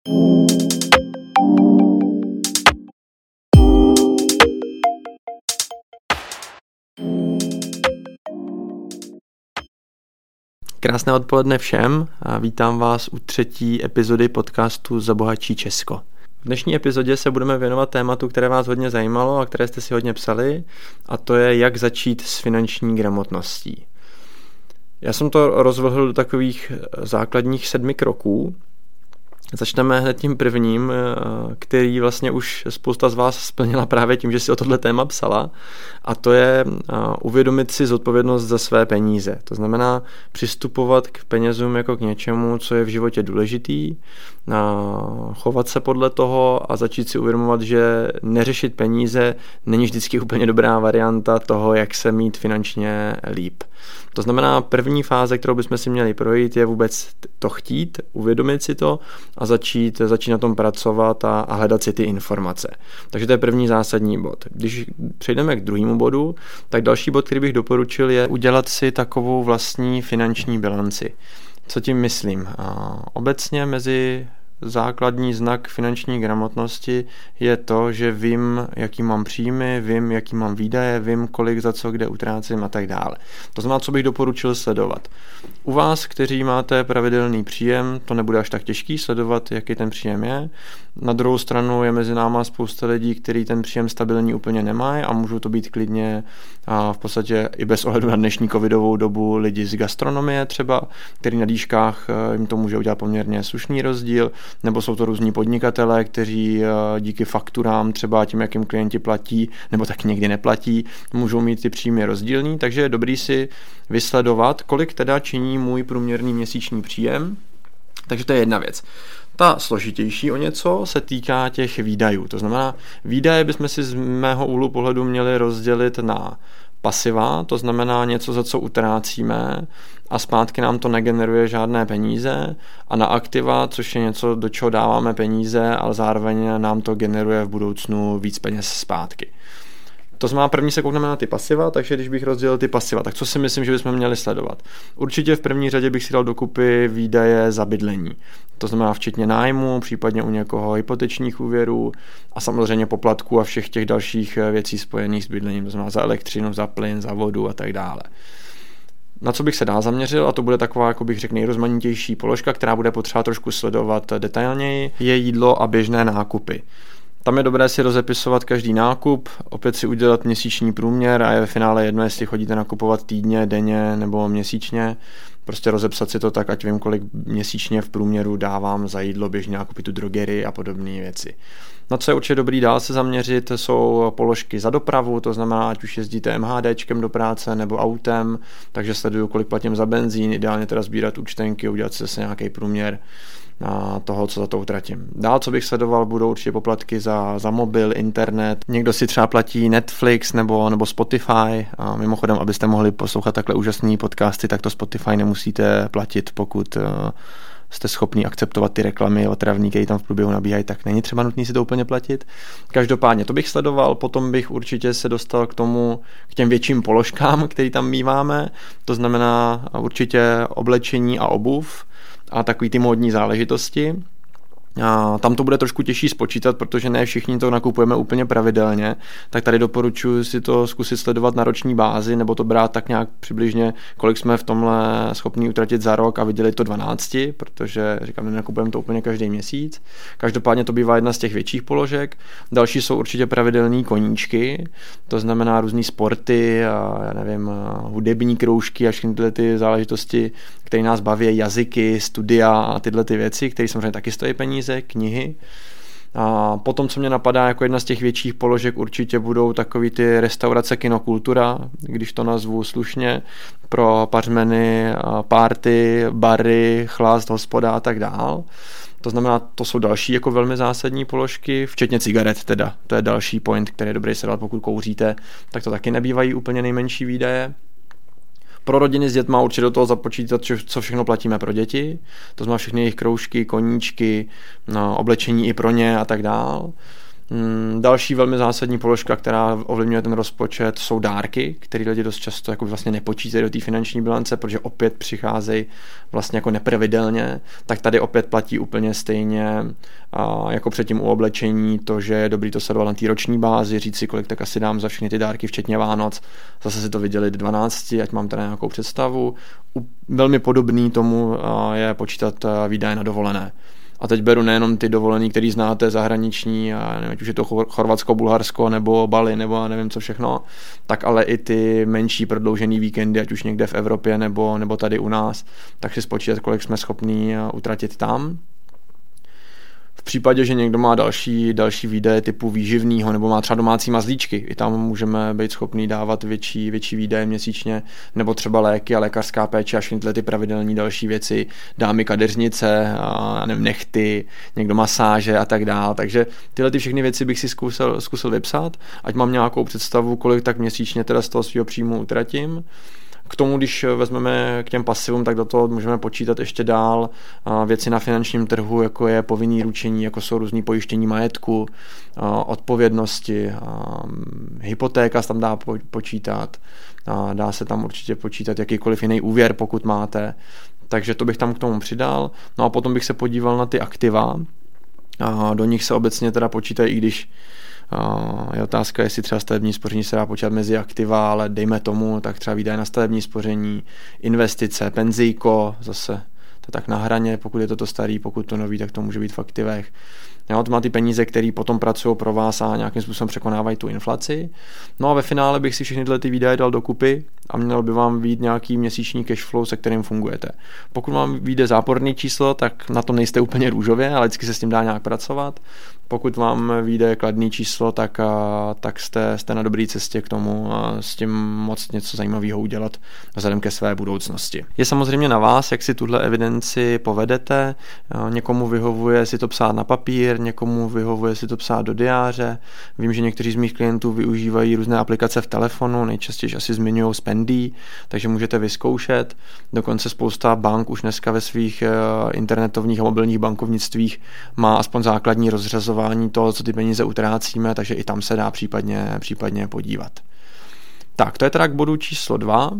Krásné odpoledne všem a vítám vás u třetí epizody podcastu Zabohatší Česko. V dnešní epizodě se budeme věnovat tématu, které vás hodně zajímalo a které jste si hodně psali, a to je, jak začít s finanční gramotností. Já jsem to rozvrhl do takových základních sedmi kroků, Začneme hned tím prvním, eh, který vlastně už spousta z vás splnila právě tím, že si o tohle téma psala, a to je eh, uvědomit si zodpovědnost za své peníze. To znamená přistupovat k penězům jako k něčemu, co je v životě důležitý, chovat se podle toho a začít si uvědomovat, že neřešit peníze není vždycky úplně dobrá varianta toho, jak se mít finančně líp. To znamená, první fáze, kterou bychom si měli projít, je vůbec to chtít, uvědomit si to a začít, začít na tom pracovat a, a hledat si ty informace. Takže to je první zásadní bod. Když přejdeme k druhému bodu, tak další bod, který bych doporučil, je udělat si takovou vlastní finanční bilanci. Co tím myslím? Obecně mezi základní znak finanční gramotnosti je to, že vím, jaký mám příjmy, vím, jaký mám výdaje, vím, kolik za co kde utrácím a tak dále. To znamená, co bych doporučil sledovat. U vás, kteří máte pravidelný příjem, to nebude až tak těžký sledovat, jaký ten příjem je. Na druhou stranu je mezi náma spousta lidí, kteří ten příjem stabilní úplně nemají a můžou to být klidně a v podstatě i bez ohledu na dnešní covidovou dobu lidi z gastronomie třeba, který na dýškách eh, jim to může udělat poměrně slušný rozdíl, nebo jsou to různí podnikatelé, kteří eh, díky fakturám třeba tím, jakým klienti platí, nebo tak někdy neplatí, můžou mít ty příjmy rozdílný, takže je dobrý si vysledovat, kolik teda činí můj průměrný měsíční příjem, takže to je jedna věc. Ta složitější o něco se týká těch výdajů. To znamená, výdaje bychom si z mého úhlu pohledu měli rozdělit na pasiva, to znamená něco, za co utrácíme a zpátky nám to negeneruje žádné peníze a na aktiva, což je něco, do čeho dáváme peníze, ale zároveň nám to generuje v budoucnu víc peněz zpátky. To znamená, první se koukneme na ty pasiva, takže když bych rozdělil ty pasiva, tak co si myslím, že bychom měli sledovat? Určitě v první řadě bych si dal dokupy výdaje za bydlení. To znamená včetně nájmu, případně u někoho hypotečních úvěrů a samozřejmě poplatků a všech těch dalších věcí spojených s bydlením, to znamená za elektřinu, za plyn, za vodu a tak dále. Na co bych se dál zaměřil, a to bude taková, jako bych řekl, nejrozmanitější položka, která bude potřeba trošku sledovat detailněji, je jídlo a běžné nákupy. Tam je dobré si rozepisovat každý nákup, opět si udělat měsíční průměr a je ve finále jedno, jestli chodíte nakupovat týdně, denně nebo měsíčně. Prostě rozepsat si to tak, ať vím, kolik měsíčně v průměru dávám za jídlo, běžně nákupy tu drogery a podobné věci. Na co je určitě dobrý dál se zaměřit, jsou položky za dopravu, to znamená, ať už jezdíte MHDčkem do práce nebo autem, takže sleduju, kolik platím za benzín, ideálně teda sbírat účtenky, udělat si zase nějaký průměr toho, co za to utratím. Dál, co bych sledoval, budou určitě poplatky za, za mobil, internet. Někdo si třeba platí Netflix nebo, nebo Spotify. A mimochodem, abyste mohli poslouchat takhle úžasný podcasty, tak to Spotify nemusíte platit, pokud uh, jste schopni akceptovat ty reklamy otravní, které tam v průběhu nabíhají, tak není třeba nutný si to úplně platit. Každopádně to bych sledoval, potom bych určitě se dostal k tomu, k těm větším položkám, které tam míváme, to znamená určitě oblečení a obuv, a takový ty módní záležitosti. A tam to bude trošku těžší spočítat, protože ne všichni to nakupujeme úplně pravidelně, tak tady doporučuji si to zkusit sledovat na roční bázi, nebo to brát tak nějak přibližně, kolik jsme v tomhle schopni utratit za rok a vydělit to 12, protože říkám, nenakupujeme to úplně každý měsíc. Každopádně to bývá jedna z těch větších položek. Další jsou určitě pravidelné koníčky, to znamená různé sporty a já nevím, hudební kroužky a všechny tyhle ty záležitosti, které nás baví, jazyky, studia a tyhle ty věci, které samozřejmě taky stojí peníze, knihy. A potom, co mě napadá jako jedna z těch větších položek, určitě budou takový ty restaurace kinokultura, když to nazvu slušně, pro pařmeny, párty, bary, chlast, hospoda a tak dál. To znamená, to jsou další jako velmi zásadní položky, včetně cigaret teda. To je další point, který je dobrý sledovat, pokud kouříte, tak to taky nebývají úplně nejmenší výdaje pro rodiny s dětma určitě do toho započítat, co všechno platíme pro děti, to znamená všechny jejich kroužky, koníčky, no, oblečení i pro ně a tak dál. Mm, další velmi zásadní položka, která ovlivňuje ten rozpočet, jsou dárky, které lidi dost často jako vlastně nepočítají do té finanční bilance, protože opět přicházejí vlastně jako nepravidelně, tak tady opět platí úplně stejně jako předtím u oblečení, to, že je dobrý to sledovat na té roční bázi, říct si, kolik tak asi dám za všechny ty dárky, včetně Vánoc, zase si to vydělit 12, ať mám teda nějakou představu. Velmi podobný tomu je počítat výdaje na dovolené. A teď beru nejenom ty dovolený, který znáte, zahraniční, a nevím, už je to Chorvatsko, Bulharsko, nebo Bali, nebo nevím co všechno, tak ale i ty menší prodloužený víkendy, ať už někde v Evropě, nebo, nebo tady u nás, tak si spočítat, kolik jsme schopní utratit tam v případě, že někdo má další, další výdaje typu výživného nebo má třeba domácí mazlíčky, i tam můžeme být schopný dávat větší, větší výdaje měsíčně, nebo třeba léky a lékařská péče a všechny ty pravidelní další věci, dámy kadeřnice, a nevím, nechty, někdo masáže a tak dále. Takže tyhle ty všechny věci bych si zkusil, zkusil vypsat, ať mám nějakou představu, kolik tak měsíčně teda z toho svého příjmu utratím. K tomu, když vezmeme k těm pasivům, tak do toho můžeme počítat ještě dál. Věci na finančním trhu, jako je povinný ručení, jako jsou různý pojištění majetku, odpovědnosti, hypotéka se tam dá počítat, dá se tam určitě počítat jakýkoliv jiný úvěr, pokud máte, takže to bych tam k tomu přidal. No a potom bych se podíval na ty aktiva, do nich se obecně teda počítají, i když je otázka, jestli třeba stavební spoření se dá počítat mezi aktiva, ale dejme tomu, tak třeba výdaje na stavební spoření, investice, penzíko, zase to tak na hraně, pokud je to to starý, pokud to nový, tak to může být v aktivech. Jo, to má ty peníze, které potom pracují pro vás a nějakým způsobem překonávají tu inflaci. No a ve finále bych si všechny tyhle ty výdaje dal dokupy a měl by vám být nějaký měsíční cash flow, se kterým fungujete. Pokud vám vyjde záporný číslo, tak na tom nejste úplně růžově, ale vždycky se s tím dá nějak pracovat. Pokud vám vyjde kladný číslo, tak, tak jste, jste na dobré cestě k tomu s tím moc něco zajímavého udělat vzhledem ke své budoucnosti. Je samozřejmě na vás, jak si tuhle evidenci povedete. Někomu vyhovuje si to psát na papír, někomu vyhovuje si to psát do diáře. Vím, že někteří z mých klientů využívají různé aplikace v telefonu, nejčastěji asi zmiňují Spendy, takže můžete vyzkoušet. Dokonce spousta bank už dneska ve svých eh, internetových a mobilních bankovnictvích má aspoň základní rozřazování toho, co ty peníze utrácíme, takže i tam se dá případně, případně podívat. Tak, to je teda k bodu číslo 2.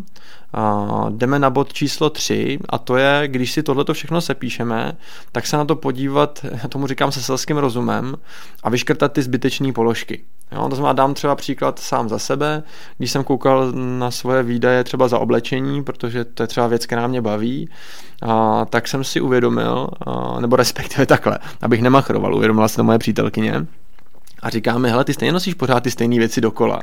A jdeme na bod číslo 3 a to je, když si tohleto všechno sepíšeme, tak se na to podívat, tomu říkám se selským rozumem a vyškrtat ty zbytečné položky. Jo, to znamená, dám třeba příklad sám za sebe, když jsem koukal na svoje výdaje třeba za oblečení, protože to je třeba věc, která mě baví, a, tak jsem si uvědomil, a, nebo respektive takhle, abych nemachroval, uvědomila se to moje přítelkyně, a říkáme, hele, ty stejně nosíš pořád ty stejné věci dokola.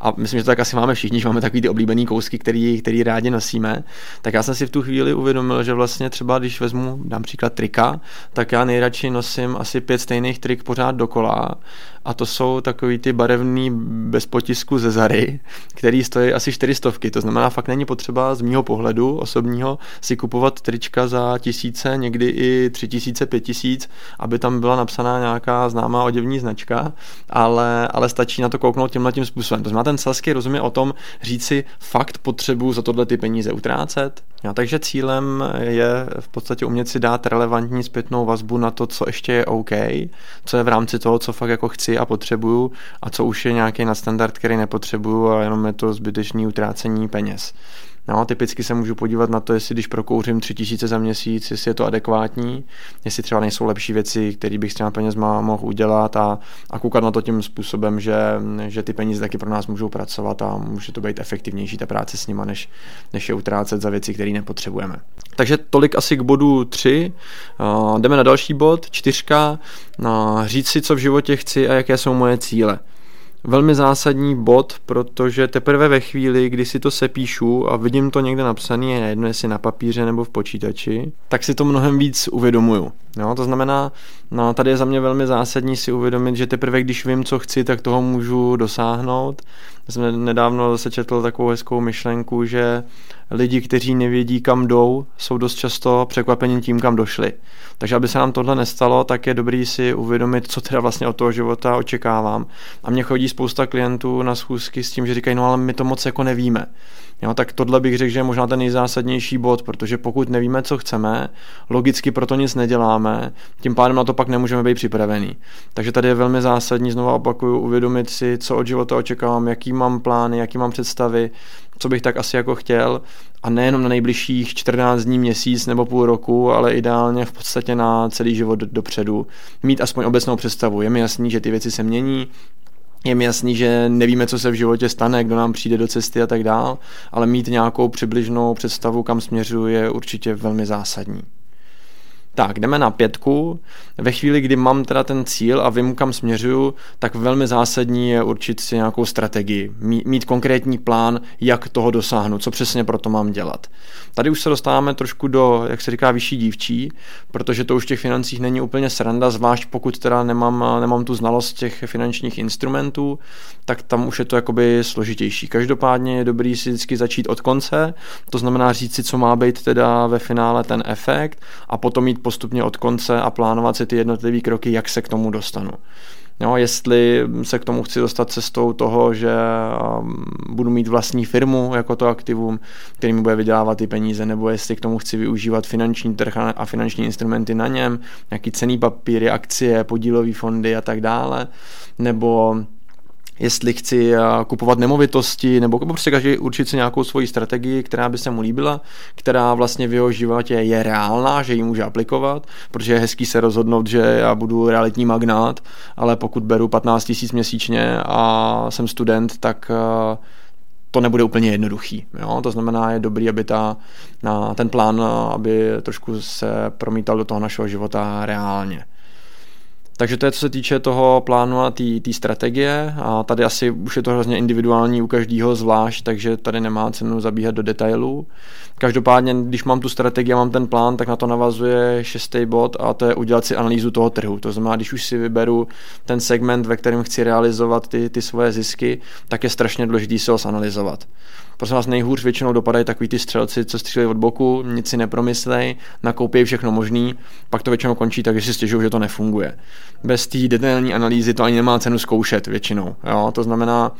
A myslím, že to tak asi máme všichni, že máme takový ty oblíbený kousky, který, který rádi nosíme. Tak já jsem si v tu chvíli uvědomil, že vlastně třeba, když vezmu, dám příklad trika, tak já nejradši nosím asi pět stejných trik pořád dokola a to jsou takový ty barevný bez potisku ze Zary, který stojí asi čtyřistovky. To znamená, fakt není potřeba z mýho pohledu osobního si kupovat trička za tisíce, někdy i tři tisíce, pět tisíc, aby tam byla napsaná nějaká známá oděvní značka, ale, ale stačí na to kouknout tímhle tím způsobem. To znamená, ten selský rozum je o tom říct si, fakt potřebuju za tohle ty peníze utrácet. Ja, takže cílem je v podstatě umět si dát relevantní zpětnou vazbu na to, co ještě je OK, co je v rámci toho, co fakt jako chci a potřebuju a co už je nějaký nadstandard, který nepotřebuju a jenom je to zbytečný utrácení peněz. No, typicky se můžu podívat na to, jestli když prokouřím 3000 za měsíc, jestli je to adekvátní, jestli třeba nejsou lepší věci, které bych s těma penězma mohl udělat a, a koukat na to tím způsobem, že, že ty peníze taky pro nás můžou pracovat a může to být efektivnější ta práce s nima, než, než je utrácet za věci, které nepotřebujeme. Takže tolik asi k bodu 3. Uh, jdeme na další bod, čtyřka. Uh, říct si, co v životě chci a jaké jsou moje cíle velmi zásadní bod, protože teprve ve chvíli, kdy si to sepíšu a vidím to někde napsané, je jedno jestli na papíře nebo v počítači, tak si to mnohem víc uvědomuju. Jo, to znamená, no, tady je za mě velmi zásadní si uvědomit, že teprve když vím, co chci, tak toho můžu dosáhnout. Jsem nedávno zase četl takovou hezkou myšlenku, že lidi, kteří nevědí, kam jdou, jsou dost často překvapeni tím, kam došli. Takže aby se nám tohle nestalo, tak je dobrý si uvědomit, co teda vlastně od toho života očekávám. A mě chodí spousta klientů na schůzky s tím, že říkají, no ale my to moc jako nevíme. Jo, tak tohle bych řekl, že je možná ten nejzásadnější bod, protože pokud nevíme, co chceme, logicky proto nic neděláme, tím pádem na to pak nemůžeme být připravený. Takže tady je velmi zásadní, znovu opakuju, uvědomit si, co od života očekávám, jaký mám plány, jaký mám představy, co bych tak asi jako chtěl a nejenom na nejbližších 14 dní, měsíc nebo půl roku, ale ideálně v podstatě na celý život dopředu. Mít aspoň obecnou představu. Je mi jasný, že ty věci se mění, je mi jasný, že nevíme, co se v životě stane, kdo nám přijde do cesty a tak dál, ale mít nějakou přibližnou představu, kam směřuje, je určitě velmi zásadní. Tak, jdeme na pětku. Ve chvíli, kdy mám teda ten cíl a vím, kam směřuju, tak velmi zásadní je určit si nějakou strategii. Mít, konkrétní plán, jak toho dosáhnout, co přesně pro to mám dělat. Tady už se dostáváme trošku do, jak se říká, vyšší dívčí, protože to už v těch financích není úplně sranda, zvlášť pokud teda nemám, nemám tu znalost těch finančních instrumentů, tak tam už je to jakoby složitější. Každopádně je dobrý si vždycky začít od konce, to znamená říct si, co má být teda ve finále ten efekt a potom mít postupně od konce a plánovat si ty jednotlivé kroky, jak se k tomu dostanu. Jo, jestli se k tomu chci dostat cestou toho, že um, budu mít vlastní firmu jako to aktivum, který mi bude vydělávat ty peníze, nebo jestli k tomu chci využívat finanční trh a finanční instrumenty na něm, nějaký cený papíry, akcie, podílové fondy a tak dále, nebo jestli chci eh, kupovat nemovitosti, nebo prostě každý určit si nějakou svoji strategii, která by se mu líbila, která vlastně v jeho životě je reálná, že ji může aplikovat, protože je hezký se rozhodnout, že já budu realitní magnát, ale pokud beru 15 000 měsíčně a jsem student, tak eh, to nebude úplně jednoduchý. Jo? To znamená, je dobrý, aby ta, na ten plán, aby trošku se promítal do toho našeho života reálně. Takže to je co se týče toho plánu a té strategie a tady asi už je to hrozně individuální u každého zvlášť, takže tady nemá cenu zabíhat do detailů. Každopádně, když mám tu strategii a mám ten plán, tak na to navazuje šestý bod a to je udělat si analýzu toho trhu. To znamená, když už si vyberu ten segment, ve kterém chci realizovat ty, ty svoje zisky, tak je strašně důležité se ho zanalizovat. Prosím vás, nejhůř většinou dopadají takový ty střelci, co střílejí od boku, nic si nepromyslej, nakoupí všechno možný, pak to většinou končí tak, že si stěžují, že to nefunguje. Bez té detailní analýzy to ani nemá cenu zkoušet většinou. Jo? To znamená,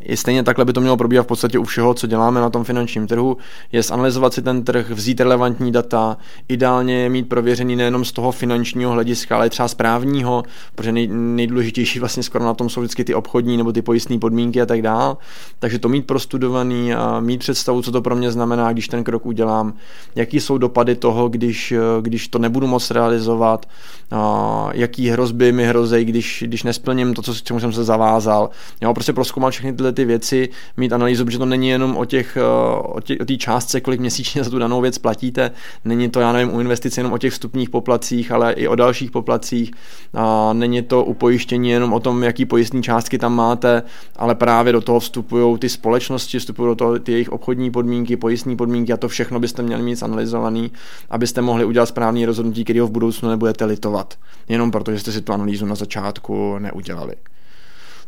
i stejně takhle by to mělo probíhat v podstatě u všeho, co děláme na tom finančním trhu, je zanalizovat si ten trh, vzít relevantní data, ideálně je mít prověřený nejenom z toho finančního hlediska, ale třeba z právního, protože nej, nejdůležitější vlastně skoro na tom jsou vždycky ty obchodní nebo ty pojistné podmínky a tak dál. Takže to mít prostudovaný a mít představu, co to pro mě znamená, když ten krok udělám, jaký jsou dopady toho, když, když to nebudu moc realizovat, a jaký hrozby mi hrozí, když, když nesplním to, co, čemu jsem se zavázal. Jo, prostě proskoumat všechny tyhle ty věci, mít analýzu, protože to není jenom o těch, eh, o té částce, kolik měsíčně za tu danou věc platíte, není to, já nevím, u investic jenom o těch vstupních poplacích, ale i o dalších poplacích, a není to u pojištění jenom o tom, jaký pojistní částky tam máte, ale právě do toho vstupují ty společnosti, vstupují do toho ty jejich obchodní podmínky, pojistní podmínky a to všechno byste měli mít analyzovaný, abyste mohli udělat správný rozhodnutí, který ho v budoucnu nebudete litovat, jenom protože jste si tu analýzu na začátku neudělali.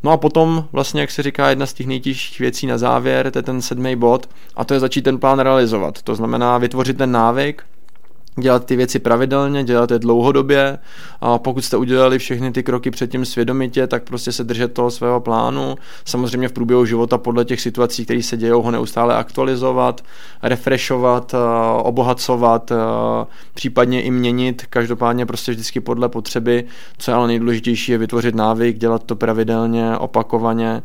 No a potom vlastně, jak se říká, jedna z těch nejtěžších věcí na závěr, to je ten sedmý bod a to je začít ten plán realizovat. To znamená vytvořit ten návyk, dělat ty věci pravidelně, dělat je dlouhodobě. A pokud jste udělali všechny ty kroky předtím svědomitě, tak prostě se držet toho svého plánu. Samozřejmě v průběhu života podle těch situací, které se dějou, ho neustále aktualizovat, refreshovat, eh, obohacovat, eh, případně i měnit, každopádně prostě vždycky podle potřeby, co je ale nejdůležitější je vytvořit návyk, dělat to pravidelně, opakovaně,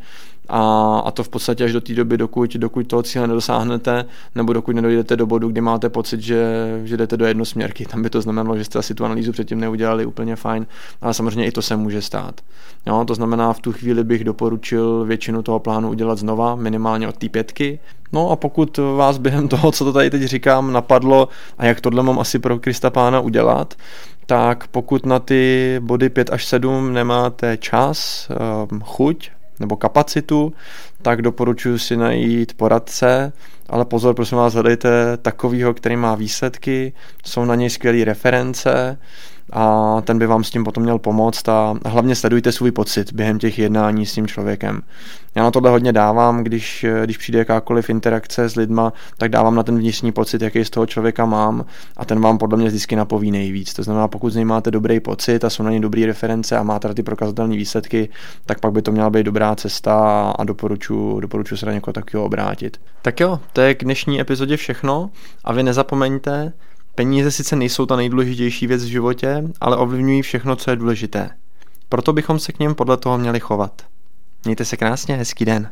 a, a to v podstatě až do té doby, dokud, dokud toho cíle nedosáhnete, nebo dokud nedojdete do bodu, kdy máte pocit, že, že jdete do jednosměrky. Tam by to znamenalo, že jste asi tu analýzu předtím neudělali úplně fajn, ale samozřejmě i to se může stát. Jo, to znamená, v tu chvíli bych doporučil většinu toho plánu udělat znova, minimálně od té pětky. No a pokud vás během toho, co to tady teď říkám, napadlo, a jak tohle mám asi pro Krista Pána udělat, tak pokud na ty body 5 až 7 nemáte čas, ehm, chuť, nebo kapacitu, tak doporučuji si najít poradce, ale pozor, prosím vás, hledejte takovýho, který má výsledky, jsou na něj skvělé reference, a ten by vám s tím potom měl pomoct a hlavně sledujte svůj pocit během těch jednání s tím člověkem. Já na tohle hodně dávám, když, když přijde jakákoliv interakce s lidma, tak dávám na ten vnitřní pocit, jaký z toho člověka mám a ten vám podle mě vždycky napoví nejvíc. To znamená, pokud z něj máte dobrý pocit a jsou na něj dobré reference a máte ty prokazatelné výsledky, tak pak by to měla být dobrá cesta a doporučuji doporučuji se na někoho takového obrátit. Tak jo, to je k dnešní epizodě všechno a vy nezapomeňte, peníze sice nejsou ta nejdůležitější věc v životě, ale ovlivňují všechno, co je důležité. Proto bychom se k něm podle toho měli chovat. Mějte se krásně, hezký den.